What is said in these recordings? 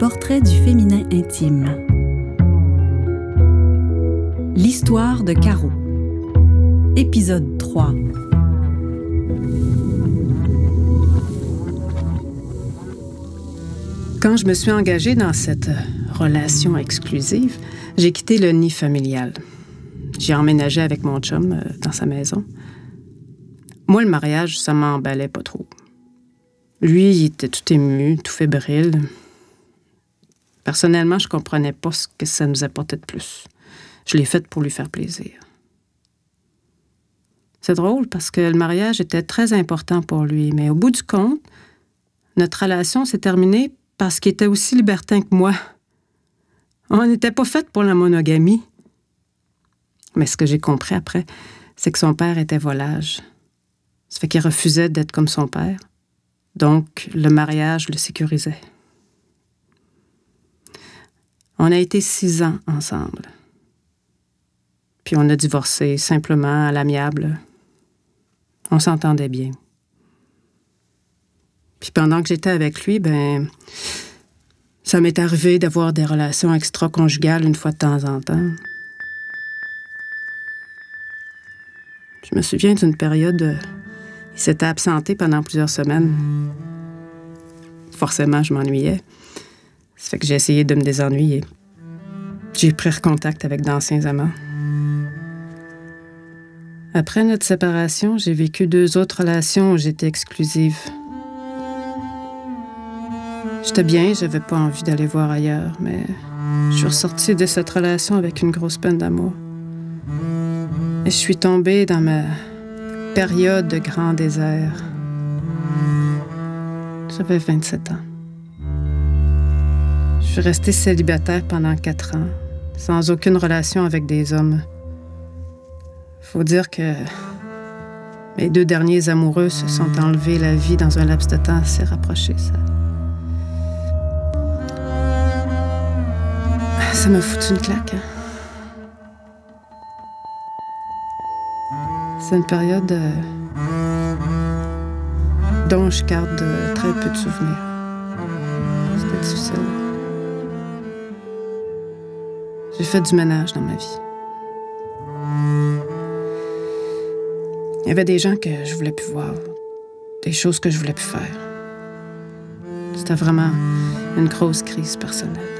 Portrait du féminin intime. L'histoire de Caro. Épisode 3. Quand je me suis engagée dans cette relation exclusive, j'ai quitté le nid familial. J'ai emménagé avec mon chum euh, dans sa maison. Moi, le mariage, ça m'emballait pas trop. Lui, il était tout ému, tout fébrile. Personnellement, je comprenais pas ce que ça nous apportait de plus. Je l'ai fait pour lui faire plaisir. C'est drôle parce que le mariage était très important pour lui, mais au bout du compte, notre relation s'est terminée parce qu'il était aussi libertin que moi. On n'était pas fait pour la monogamie. Mais ce que j'ai compris après, c'est que son père était volage. Ça fait qu'il refusait d'être comme son père. Donc, le mariage le sécurisait. On a été six ans ensemble. Puis on a divorcé simplement à l'amiable. On s'entendait bien. Puis pendant que j'étais avec lui, ben, ça m'est arrivé d'avoir des relations extra-conjugales une fois de temps en temps. Je me souviens d'une période, euh, il s'était absenté pendant plusieurs semaines. Forcément, je m'ennuyais. Ça fait que j'ai essayé de me désennuyer. J'ai pris contact avec d'anciens amants. Après notre séparation, j'ai vécu deux autres relations où j'étais exclusive. J'étais bien, j'avais pas envie d'aller voir ailleurs, mais je suis ressortie de cette relation avec une grosse peine d'amour. Et je suis tombée dans ma période de grand désert. J'avais 27 ans. Je suis restée célibataire pendant quatre ans, sans aucune relation avec des hommes. Faut dire que mes deux derniers amoureux se sont enlevés la vie dans un laps de temps assez rapproché. Ça, ça m'a foutu une claque. Hein? C'est une période euh, dont je garde très peu de souvenirs. C'était difficile. J'ai fait du ménage dans ma vie. Il y avait des gens que je voulais plus voir, des choses que je voulais plus faire. C'était vraiment une grosse crise personnelle.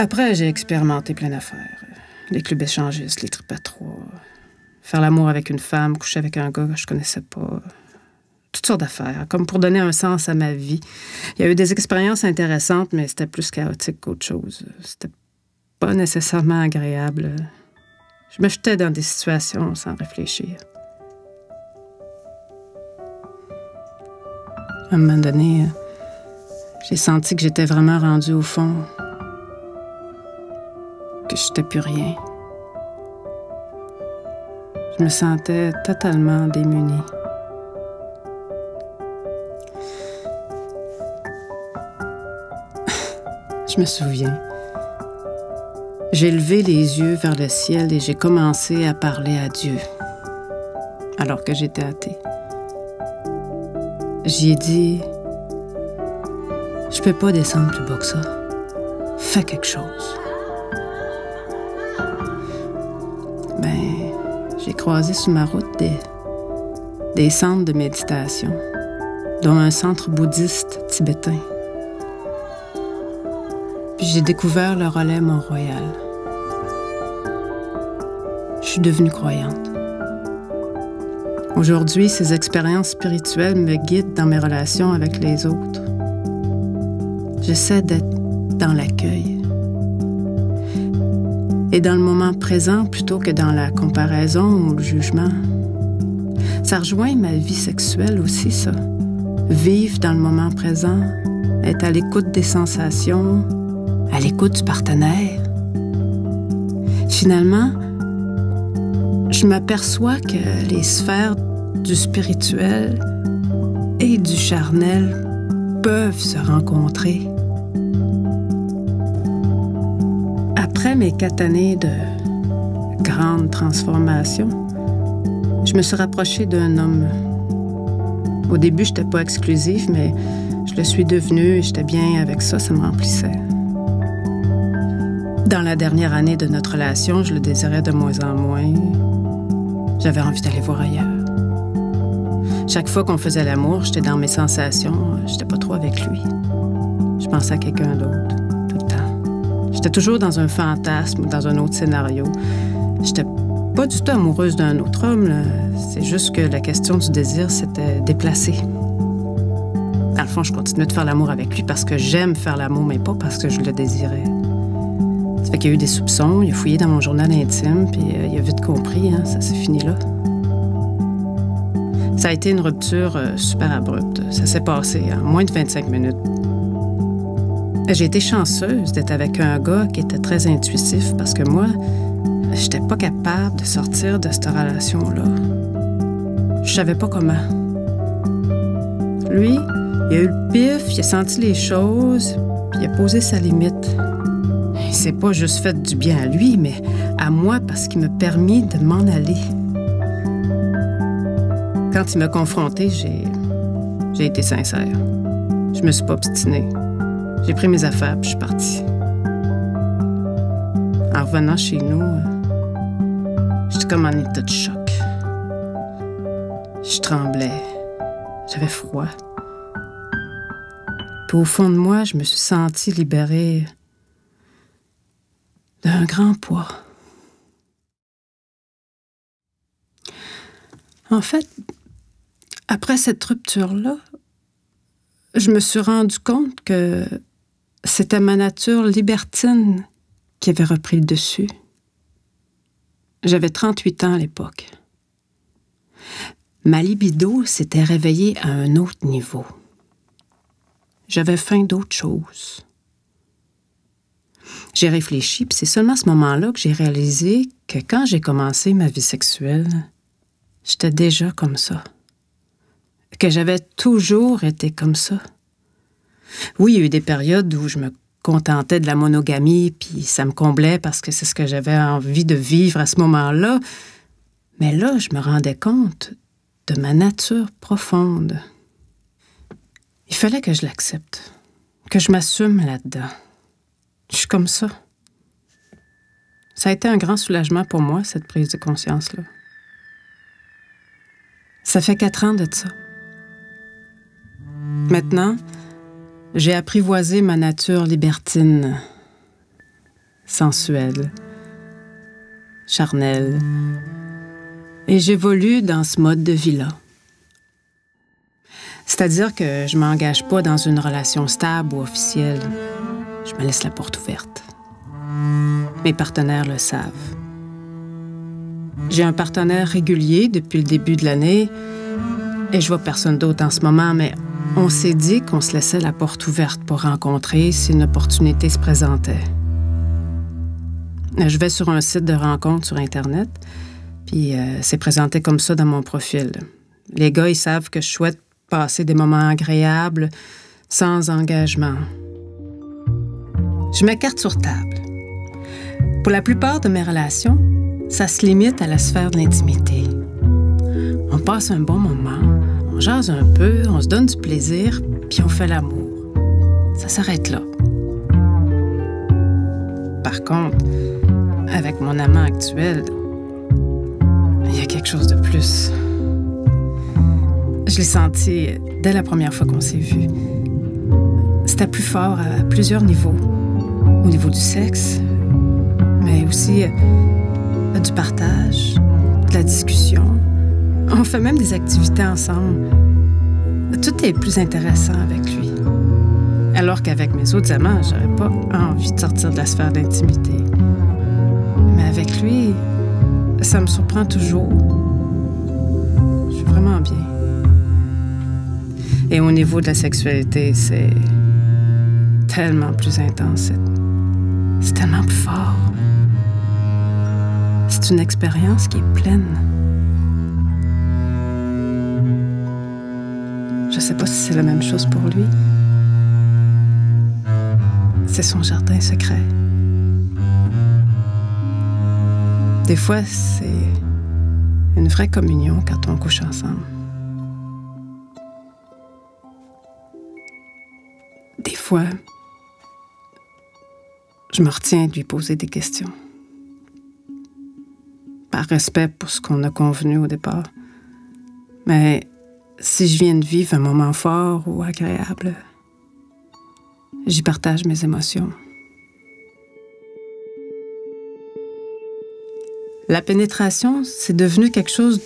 Après, j'ai expérimenté plein d'affaires. Les clubs échangistes, les tripes à trois, faire l'amour avec une femme, coucher avec un gars que je connaissais pas. Toutes sortes d'affaires, comme pour donner un sens à ma vie. Il y a eu des expériences intéressantes, mais c'était plus chaotique qu'autre chose. C'était pas nécessairement agréable. Je me jetais dans des situations sans réfléchir. À un moment donné, j'ai senti que j'étais vraiment rendue au fond, que je n'étais plus rien. Je me sentais totalement démunie. je me souviens. J'ai levé les yeux vers le ciel et j'ai commencé à parler à Dieu, alors que j'étais athée. J'y ai dit, je peux pas descendre plus bas que ça. Fais quelque chose. Croisé sur ma route des, des centres de méditation, dont un centre bouddhiste tibétain. Puis j'ai découvert le relais Mont-Royal. Je suis devenue croyante. Aujourd'hui, ces expériences spirituelles me guident dans mes relations avec les autres. J'essaie d'être dans l'accueil et dans le moment présent plutôt que dans la comparaison ou le jugement. Ça rejoint ma vie sexuelle aussi, ça. Vivre dans le moment présent, être à l'écoute des sensations, à l'écoute du partenaire. Finalement, je m'aperçois que les sphères du spirituel et du charnel peuvent se rencontrer. Après mes quatre années de grande transformation, je me suis rapprochée d'un homme Au début, je n'étais pas exclusive, mais je le suis devenue et j'étais bien avec ça, ça me remplissait. Dans la dernière année de notre relation, je le désirais de moins en moins. J'avais envie d'aller voir ailleurs. Chaque fois qu'on faisait l'amour, j'étais dans mes sensations, j'étais pas trop avec lui. Je pensais à quelqu'un d'autre. J'étais toujours dans un fantasme dans un autre scénario. J'étais pas du tout amoureuse d'un autre homme, c'est juste que la question du désir s'était déplacée. Dans le fond, je continuais de faire l'amour avec lui parce que j'aime faire l'amour, mais pas parce que je le désirais. Ça fait qu'il y a eu des soupçons, il a fouillé dans mon journal intime, puis euh, il a vite compris, hein, ça s'est fini là. Ça a été une rupture euh, super abrupte. Ça s'est passé en moins de 25 minutes. J'ai été chanceuse d'être avec un gars qui était très intuitif parce que moi, j'étais pas capable de sortir de cette relation-là. Je savais pas comment. Lui, il a eu le pif, il a senti les choses, puis il a posé sa limite. Il s'est pas juste fait du bien à lui, mais à moi parce qu'il m'a permis de m'en aller. Quand il m'a confronté, j'ai j'ai été sincère. Je me suis pas obstinée. J'ai pris mes affaires puis je suis partie. En revenant chez nous, j'étais comme en état de choc. Je tremblais. J'avais froid. Puis au fond de moi, je me suis sentie libérée d'un grand poids. En fait, après cette rupture-là, je me suis rendu compte que c'était ma nature libertine qui avait repris le dessus. J'avais 38 ans à l'époque. Ma libido s'était réveillée à un autre niveau. J'avais faim d'autre chose. J'ai réfléchi, puis c'est seulement à ce moment-là que j'ai réalisé que quand j'ai commencé ma vie sexuelle, j'étais déjà comme ça que j'avais toujours été comme ça. Oui, il y a eu des périodes où je me contentais de la monogamie, puis ça me comblait parce que c'est ce que j'avais envie de vivre à ce moment-là. Mais là, je me rendais compte de ma nature profonde. Il fallait que je l'accepte, que je m'assume là-dedans. Je suis comme ça. Ça a été un grand soulagement pour moi, cette prise de conscience-là. Ça fait quatre ans de ça. Maintenant, j'ai apprivoisé ma nature libertine, sensuelle, charnelle, et j'évolue dans ce mode de vie-là. C'est-à-dire que je m'engage pas dans une relation stable ou officielle. Je me laisse la porte ouverte. Mes partenaires le savent. J'ai un partenaire régulier depuis le début de l'année et je vois personne d'autre en ce moment, mais on s'est dit qu'on se laissait la porte ouverte pour rencontrer si une opportunité se présentait. Je vais sur un site de rencontre sur Internet, puis euh, c'est présenté comme ça dans mon profil. Les gars, ils savent que je souhaite passer des moments agréables, sans engagement. Je m'écarte sur table. Pour la plupart de mes relations, ça se limite à la sphère de l'intimité. On passe un bon moment, on jase un peu, on se donne du plaisir, puis on fait l'amour. Ça s'arrête là. Par contre, avec mon amant actuel, il y a quelque chose de plus. Je l'ai senti dès la première fois qu'on s'est vu. C'était plus fort à plusieurs niveaux. Au niveau du sexe, mais aussi euh, du partage, de la discussion, on fait même des activités ensemble. Tout est plus intéressant avec lui. Alors qu'avec mes autres amants, j'aurais pas envie de sortir de la sphère d'intimité. Mais avec lui, ça me surprend toujours. Je suis vraiment bien. Et au niveau de la sexualité, c'est tellement plus intense. C'est tellement plus fort. C'est une expérience qui est pleine. sais pas si c'est la même chose pour lui. C'est son jardin secret. Des fois, c'est une vraie communion quand on couche ensemble. Des fois, je me retiens de lui poser des questions. Par respect pour ce qu'on a convenu au départ. Mais si je viens de vivre un moment fort ou agréable, j'y partage mes émotions. La pénétration, c'est devenu quelque chose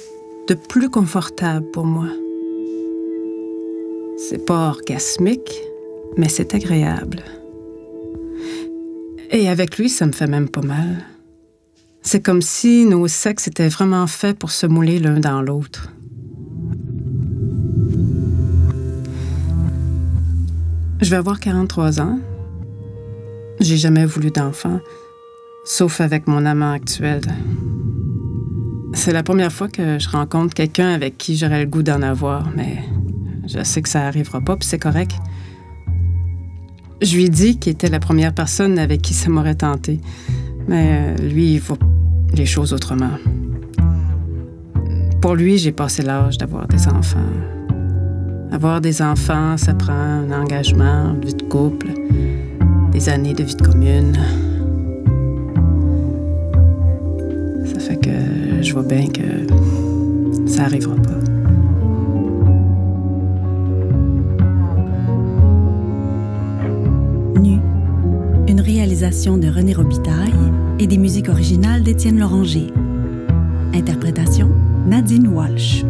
de plus confortable pour moi. C'est pas orgasmique, mais c'est agréable. Et avec lui, ça me fait même pas mal. C'est comme si nos sexes étaient vraiment faits pour se mouler l'un dans l'autre. Je vais avoir 43 ans. J'ai jamais voulu d'enfant, sauf avec mon amant actuel. C'est la première fois que je rencontre quelqu'un avec qui j'aurais le goût d'en avoir, mais je sais que ça arrivera pas, puis c'est correct. Je lui dis qu'il était la première personne avec qui ça m'aurait tenté, mais euh, lui, il voit les choses autrement. Pour lui, j'ai passé l'âge d'avoir des enfants. Avoir des enfants, ça prend un engagement, une vie de couple, des années de vie de commune. Ça fait que je vois bien que ça arrivera pas. Nu, une réalisation de René Robitaille et des musiques originales d'Étienne Loranger. Interprétation Nadine Walsh.